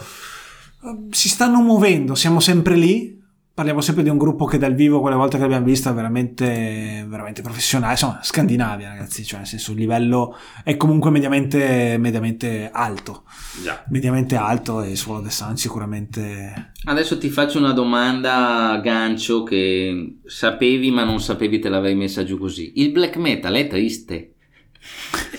Si stanno muovendo, siamo sempre lì. Parliamo sempre di un gruppo che dal vivo, quelle volte che l'abbiamo vista, è veramente, veramente professionale. Insomma, Scandinavia, ragazzi. Cioè, nel senso, il livello è comunque mediamente, mediamente alto. Già. Mediamente alto e Swallow the Sun sicuramente. Adesso ti faccio una domanda a gancio che sapevi ma non sapevi te l'avrei messa giù così. Il black metal è triste?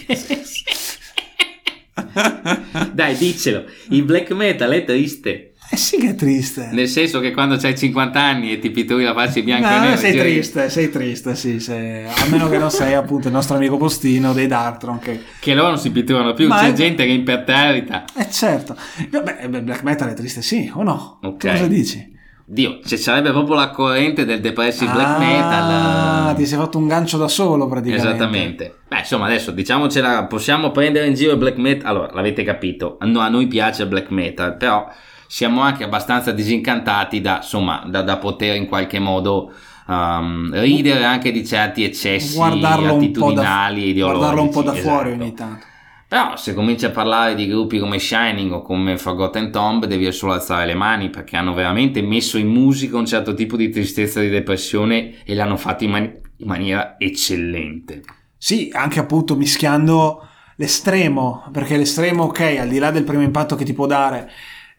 Dai, diccelo. Il black metal è triste? Eh sì che è triste. Nel senso che quando hai 50 anni e ti pitturi la faccia in bianco e No, nero sei giri- triste, sei triste, sì, sei- a meno che non sei appunto il nostro amico postino dei Dartron che che loro non si pitturano più, Ma c'è è- gente che è imperterrita. Eh certo, beh, black metal è triste sì o no? Ok. Tu cosa dici? Dio, ci sarebbe proprio la corrente del depressive black Ah, metal. ti sei fatto un gancio da solo praticamente. Esattamente. Beh, insomma, adesso diciamocela, possiamo prendere in giro il black metal. Allora, l'avete capito, no, a noi piace il black metal, però siamo anche abbastanza disincantati da, insomma, da, da poter in qualche modo um, ridere anche di certi eccessi Guardarlo attitudinali e ideologici. guardarlo un po' da fuori esatto. ogni tanto. Però se cominci a parlare di gruppi come Shining o come Forgotten Tomb devi solo alzare le mani perché hanno veramente messo in musica un certo tipo di tristezza e di depressione e l'hanno fatto in, man- in maniera eccellente. Sì, anche appunto mischiando l'estremo, perché l'estremo, ok, al di là del primo impatto che ti può dare,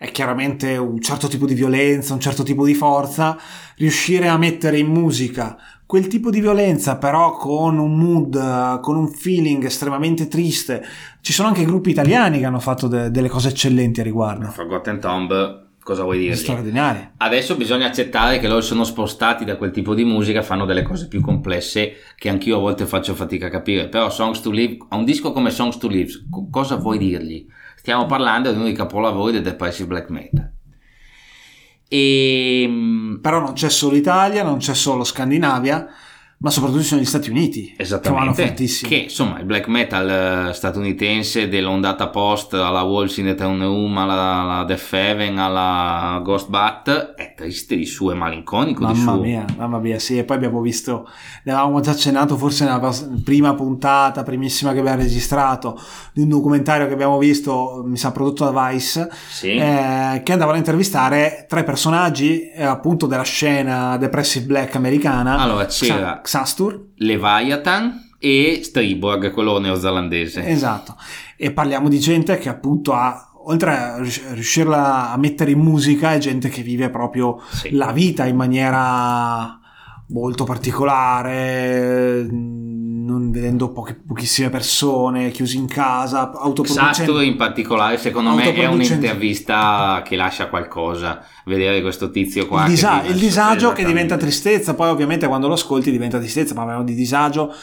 è chiaramente un certo tipo di violenza, un certo tipo di forza, riuscire a mettere in musica quel tipo di violenza però con un mood, con un feeling estremamente triste. Ci sono anche gruppi italiani che hanno fatto de- delle cose eccellenti a riguardo. Forgotten Tomb cosa vuoi dire? Straordinarie. Adesso bisogna accettare che loro sono spostati da quel tipo di musica, fanno delle cose più complesse che anch'io a volte faccio fatica a capire. Però Songs to Live, a un disco come Songs to Live, cosa vuoi dirgli? Stiamo parlando di uno dei capolavori del depressive black metal. E... Ehm, Però non c'è solo Italia, non c'è solo Scandinavia, ma soprattutto sono gli Stati Uniti Esattamente, che che insomma il black metal eh, statunitense dell'ondata post alla Walls in the Town Room alla, alla Death Heaven alla Ghost Bat è triste di suo e malinconico mamma di suo. mia, mamma mia sì e poi abbiamo visto ne avevamo già accennato forse nella prima puntata primissima che abbiamo registrato di un documentario che abbiamo visto mi sa prodotto da Vice sì. eh, che andavano a intervistare tre personaggi eh, appunto della scena depressive black americana. Allora c'era Xastur, Leviathan e Striborg, quello neozelandese. Esatto, e parliamo di gente che appunto ha, oltre a riuscirla a mettere in musica, è gente che vive proprio sì. la vita in maniera molto particolare, non vedendo poche, pochissime persone, chiusi in casa, autoproducendo. Esatto, in particolare secondo me è un'intervista che lascia qualcosa, vedere questo tizio qua. Il, disa- il disagio che diventa tristezza, poi ovviamente quando lo ascolti diventa tristezza, parliamo di disagio,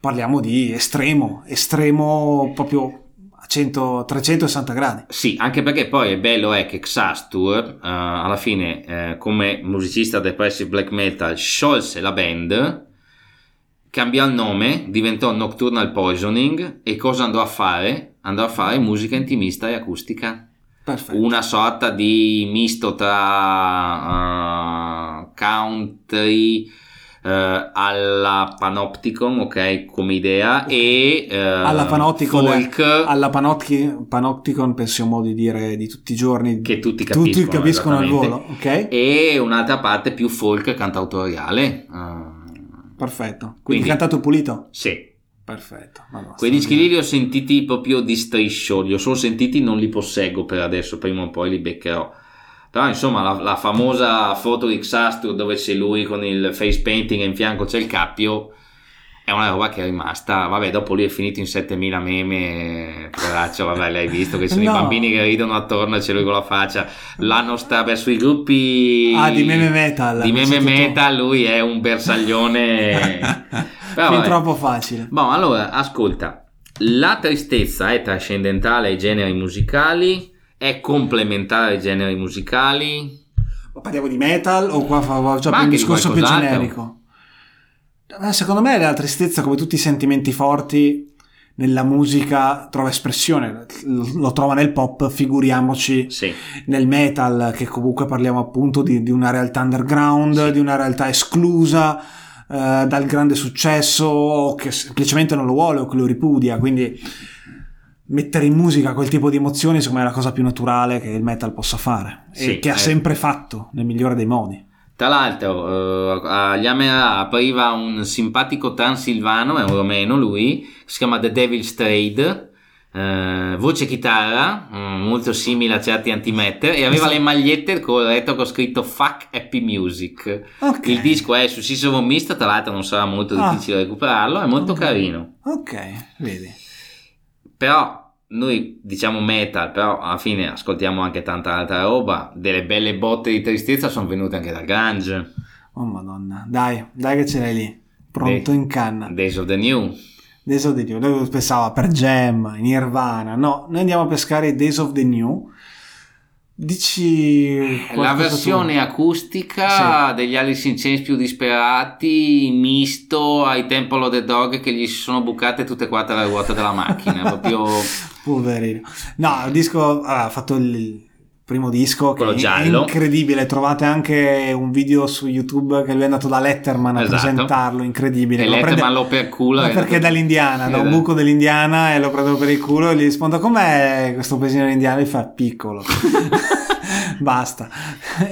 parliamo di estremo, estremo proprio a 100, 360 gradi. Sì, anche perché poi è bello è che Xastur uh, alla fine uh, come musicista depressive black metal sciolse la band cambiò il nome, diventò Nocturnal Poisoning e cosa andò a fare? Andò a fare musica intimista e acustica. Perfetto. Una sorta di misto tra uh, country uh, alla Panopticon, ok, come idea, e uh, alla Panopticon, folk. Alla Panopticon, Panopticon pensiamo di dire di tutti i giorni. Che tutti capiscono. Tutti capiscono al volo, ok? E un'altra parte più folk cantautoriale. Uh, Perfetto. Quindi, Quindi cantato pulito? Sì. Perfetto. Madonna, Quei dischi lì li ho sentiti proprio di striscio, li ho solo sentiti, non li posseggo per adesso, prima o poi li beccherò. Però insomma la, la famosa foto di Xastur dove c'è lui con il face painting e in fianco c'è il cappio è una roba che è rimasta, vabbè, dopo lui è finito in 7000 meme, poraccio, vabbè, l'hai visto che sono no. i bambini che ridono attorno e c'è lui con la faccia, l'hanno sta sui gruppi ah, di meme metal, di meme metal, lui è un bersaglione, Però, fin troppo facile. Boh, allora, ascolta, la tristezza è trascendentale ai generi musicali, è complementare ai generi musicali? Ma parliamo di metal o qua fa già un discorso più generico? Secondo me la tristezza, come tutti i sentimenti forti, nella musica trova espressione, lo trova nel pop, figuriamoci sì. nel metal, che comunque parliamo appunto di, di una realtà underground, sì. di una realtà esclusa eh, dal grande successo o che semplicemente non lo vuole o che lo ripudia, quindi mettere in musica quel tipo di emozioni secondo me è la cosa più naturale che il metal possa fare sì, e che ha eh. sempre fatto nel migliore dei modi. Tra l'altro, uh, agli Amera appariva un simpatico transilvano, è un romeno lui, si chiama The Devil's Trade, uh, voce chitarra, um, molto simile a certi antimeter, e aveva le magliette con retro con scritto Fuck Happy Music. Okay. Il disco è su Sisero Mista, tra l'altro non sarà molto ah. difficile recuperarlo, è molto okay. carino. Ok, vedi. Però noi diciamo metal, però alla fine ascoltiamo anche tanta altra roba. Delle belle botte di tristezza sono venute anche dal grunge. Oh madonna, dai, dai che ce l'hai lì, pronto Day, in canna. Days of the New. Days of the New, noi pensavo per Gem, Nirvana, no, noi andiamo a pescare Days of the New Dici la versione tu? acustica sì. degli Alice in Chains più disperati misto ai Temple of the Dog che gli si sono bucate tutte e quattro le ruote della macchina proprio poverino no il disco ha fatto il primo disco Quello che è giallo. incredibile trovate anche un video su youtube che lui è andato da Letterman a Esatto. presentarlo incredibile E Lo Letterman prende- lo percula perché è dall'Indiana da un Eh, buco dell'Indiana e lo prendo per il culo e gli rispondo com'è questo paesino indiano e fa piccolo basta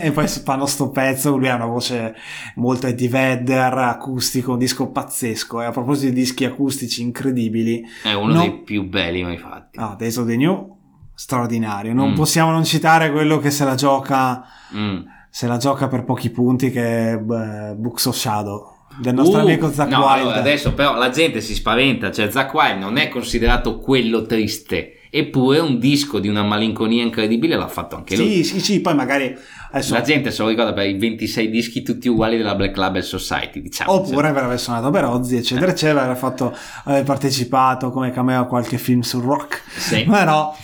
e poi fanno sto pezzo lui ha una voce molto Eddie Vedder acustico un disco pazzesco e a proposito di dischi acustici incredibili È uno No. dei più belli mai fatti. Ah, Days of the New, straordinario. Non Mm. possiamo non citare quello che se la gioca, Mm. se la gioca per pochi punti, che è beh, Books of Shadow, del nostro Uh, amico Zack no, allora, adesso però la gente si spaventa, cioè Zack Wild non è considerato quello triste, eppure un disco di una malinconia incredibile l'ha fatto anche lui. Sì, sì, sì, poi magari adesso... La gente se lo ricorda per i 26 dischi tutti uguali della Black Label Society, diciamo. Oppure per aver suonato per Ozzy, eccetera, Eh. eccetera, aver, fatto, aver partecipato come cameo a qualche film sul rock. Sì. Però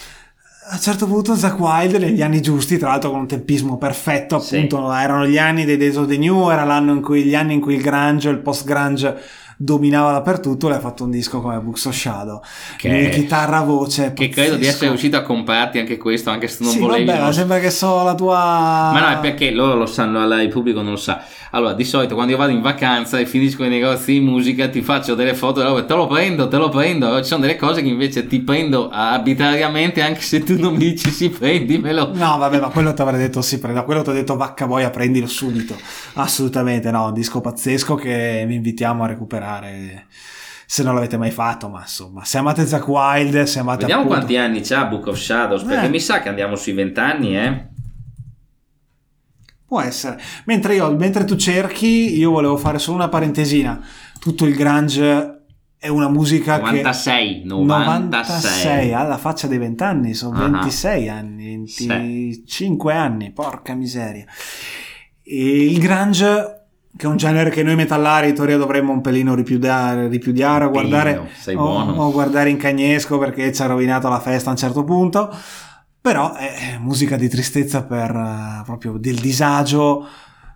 a un certo punto Zack Wilde negli anni giusti, tra l'altro con un tempismo perfetto, Sì. appunto erano gli anni dei Days of the New, era l'anno in cui, gli anni in cui il grunge, il post grunge dominava dappertutto, le ha fatto un disco come Books of Shadow, Che- chitarra voce, Che credo di essere riuscito a comprarti anche questo, anche se non sì, volevi. vabbè, non sembra che so la tua... Ma no, è perché loro lo sanno, il pubblico non lo sa. Allora, di solito quando io vado in vacanza e finisco i negozi di musica, ti faccio delle foto, e te lo prendo, te lo prendo. Ci sono delle cose che invece ti prendo arbitrariamente, anche se tu non mi dici sì, prendimelo. No, vabbè, ma quello ti avrei detto sì, prenda quello ti ho detto vacca boia, prendilo subito. Assolutamente no, un disco pazzesco che vi invitiamo a recuperare se non l'avete mai fatto, ma insomma, se amate Zack Wild, se amate Vediamo appunto- quanti anni c'ha Book of Shadows, perché Eh. mi sa che andiamo sui vent'anni, eh. Può essere. Mentre io, mentre tu cerchi, io volevo fare solo una parentesina. Tutto il grunge è una musica 96, che 96. alla faccia dei 20 anni, sono Ah. 26 anni, 25 anni, porca miseria. E il grunge che è un genere che noi metallari in teoria dovremmo un pelino ripudiare, ripudiare o guardare, o- o guardare in cagnesco perché ci ha rovinato la festa a un certo punto. Però è è musica di tristezza per eh, proprio del disagio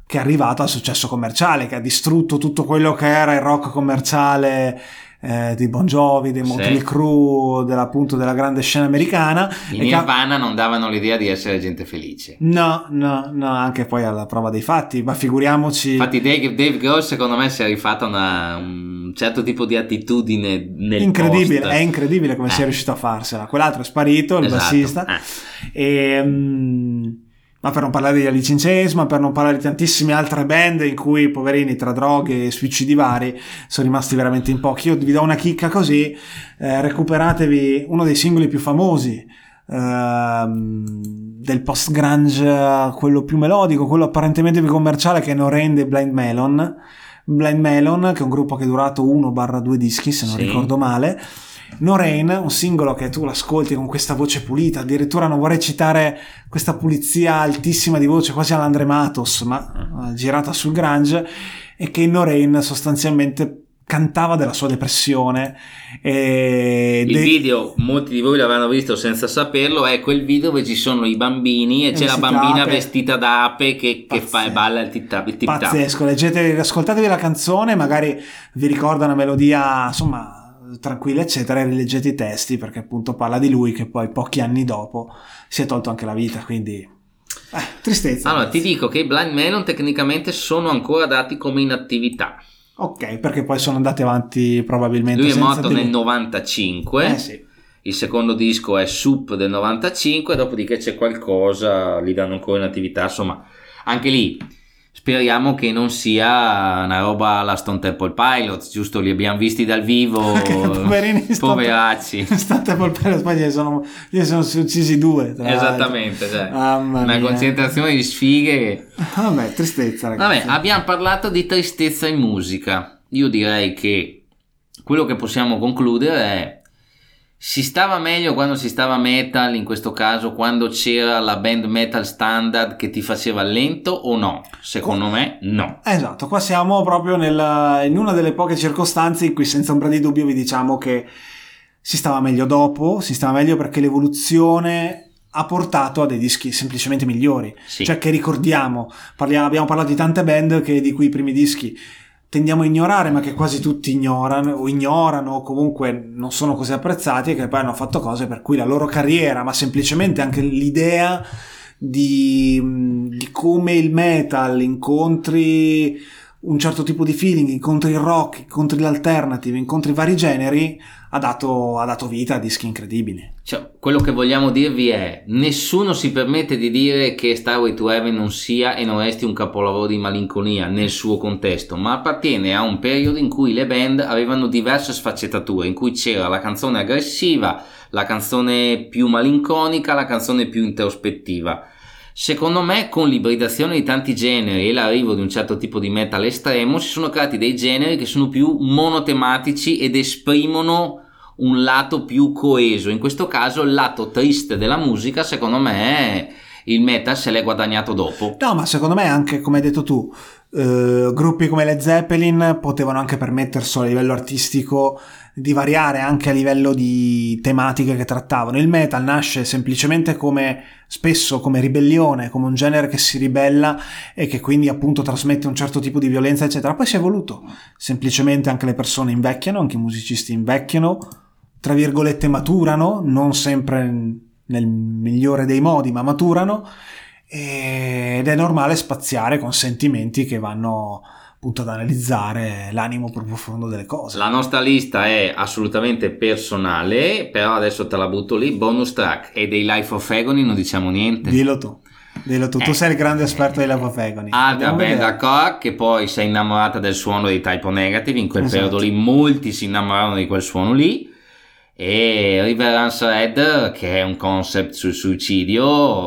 che è arrivato al successo commerciale, che ha distrutto tutto quello che era il rock commerciale eh, di Bon Jovi, dei Sì. Motley Crue, della, appunto della grande scena americana. I Nirvana non davano l'idea di essere gente felice. No, no, no, anche poi alla prova dei fatti, ma figuriamoci... Infatti Dave, Dave Grohl secondo me si è rifatto una- un certo tipo di attitudine nel incredibile, post. è incredibile come Eh. sia riuscito a farsela. Quell'altro è sparito, il Esatto. bassista. Eh. E, mm, ma per non parlare degli Alice in Chains, ma per non parlare di tantissime altre band in cui, poverini, tra droghe e suicidi vari, sono rimasti veramente in pochi. Io vi do una chicca così, eh, recuperatevi uno dei singoli più famosi ehm, del post-grunge, quello più melodico, quello apparentemente più commerciale che non rende Blind Melon. Blind Melon, che è un gruppo che è durato 1-2 dischi, se non Sì. ricordo male. No Rain, un singolo che tu l'ascolti con questa voce pulita, addirittura non vorrei citare questa pulizia altissima di voce, quasi all'Andre Matos, ma eh, girata sul grunge, e che in No Rain sostanzialmente cantava della sua depressione. E Il dei- video, molti di voi l'avranno visto senza saperlo, è quel video dove ci sono i bambini e c'è la bambina ape. vestita da ape che, che fa e balla il tip tap. Il tip tap. Pazzesco, leggete, ascoltatevi la canzone, magari vi ricorda una melodia, insomma, tranquilla, eccetera, e rileggete i testi perché appunto parla di lui che poi pochi anni dopo si è tolto anche la vita, quindi eh, tristezza. Allora, ti dico che i Blind Melon tecnicamente sono ancora dati come in attività. Ok, perché poi sono andati avanti probabilmente Lui è morto di nel lui. 95. Eh sì. Il secondo disco è Soup del 95, dopodiché c'è qualcosa, li danno ancora in attività, insomma, anche lì speriamo che non sia una roba alla Stone Temple Pilots, giusto? Li abbiamo visti dal vivo, poverini, poveracci. State col pelo, poi gli sono, gli sono uccisi due. Esattamente, cioè, una concentrazione di sfighe. Vabbè, tristezza ragazzi. Vabbè, abbiamo parlato di tristezza in musica. Io direi che quello che possiamo concludere è si stava meglio quando si stava metal, in questo caso quando c'era la band metal standard che ti faceva lento o no? Secondo me no. Esatto, qua siamo proprio nella- in una delle poche circostanze in cui senza ombra di dubbio vi diciamo che si stava meglio dopo, si stava meglio perché l'evoluzione ha portato a dei dischi semplicemente migliori. Sì. Cioè che ricordiamo, parliamo- abbiamo parlato di tante band che, di cui i primi dischi tendiamo a ignorare, ma che quasi tutti ignorano o ignorano o comunque non sono così apprezzati e che poi hanno fatto cose per cui la loro carriera, ma semplicemente anche l'idea di, di come il metal incontri un certo tipo di feeling, incontri il rock, incontri l'alternative, incontri vari generi, ha dato, ha dato vita a dischi incredibili. Cioè, quello che vogliamo dirvi è: nessuno si permette di dire che Starway to Heaven non sia e non resti un capolavoro di malinconia nel suo contesto, ma appartiene a un periodo in cui le band avevano diverse sfaccettature, in cui c'era la canzone aggressiva, la canzone più malinconica, la canzone più introspettiva. Secondo me, con l'ibridazione di tanti generi e l'arrivo di un certo tipo di metal estremo, si sono creati dei generi che sono più monotematici ed esprimono un lato più coeso. In questo caso, il lato triste della musica, secondo me, il metal se l'è guadagnato dopo. No, ma secondo me, anche come hai detto tu, eh, gruppi come le Zeppelin potevano anche permetterselo a livello artistico di variare anche a livello di tematiche che trattavano. Il metal nasce semplicemente come spesso come ribellione, come un genere che si ribella e che quindi appunto trasmette un certo tipo di violenza, eccetera. Poi si è evoluto. Semplicemente anche le persone invecchiano, anche i musicisti invecchiano, tra virgolette maturano, non sempre nel migliore dei modi, ma maturano ed è normale spaziare con sentimenti che vanno appunto ad analizzare l'animo più profondo delle cose. La nostra lista è assolutamente personale, però adesso te la butto lì, bonus track e dei Life of Agony non diciamo niente. Dillo tu. Dillo tu, eh, tu sei il grande esperto di Life of Agony. Altra band hardcore che poi si è innamorata del suono di Typo Negative, in quel esatto. periodo lì molti si innamorarono di quel suono lì e Reverence Red che è un concept sul suicidio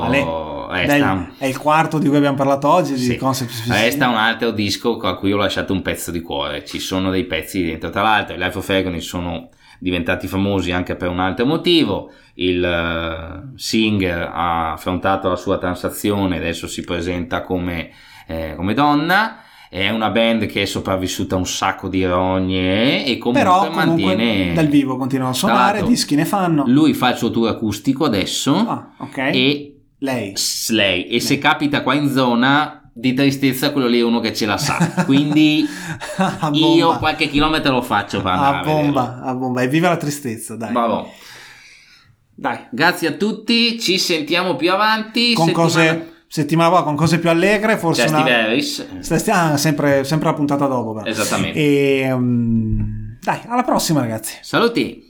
resta, è il quarto di cui abbiamo parlato oggi sì, resta un altro disco a cui ho lasciato un pezzo di cuore. Ci sono dei pezzi dentro tra l'altro i Life of Agony sono diventati famosi anche per un altro motivo. Il uh, Singer ha affrontato la sua transazione adesso si presenta come, eh, come donna è una band che è sopravvissuta a un sacco di rogne e comunque, Però, comunque mantiene dal vivo continua a suonare, dischi ne fanno. Lui fa il suo tour acustico adesso ah, okay. e lei. lei. E se capita qua in zona di tristezza quello lì è uno che ce la sa quindi io qualche chilometro lo faccio per andare a bomba, a, a bomba e viva la tristezza dai Bravo. dai grazie a tutti ci sentiamo più avanti con settimana... cose settimana con cose più allegre, forse Testi una... Harris. Ah, sempre, sempre la puntata dopo. Però. Esattamente. E, um... Dai, alla prossima ragazzi. Saluti.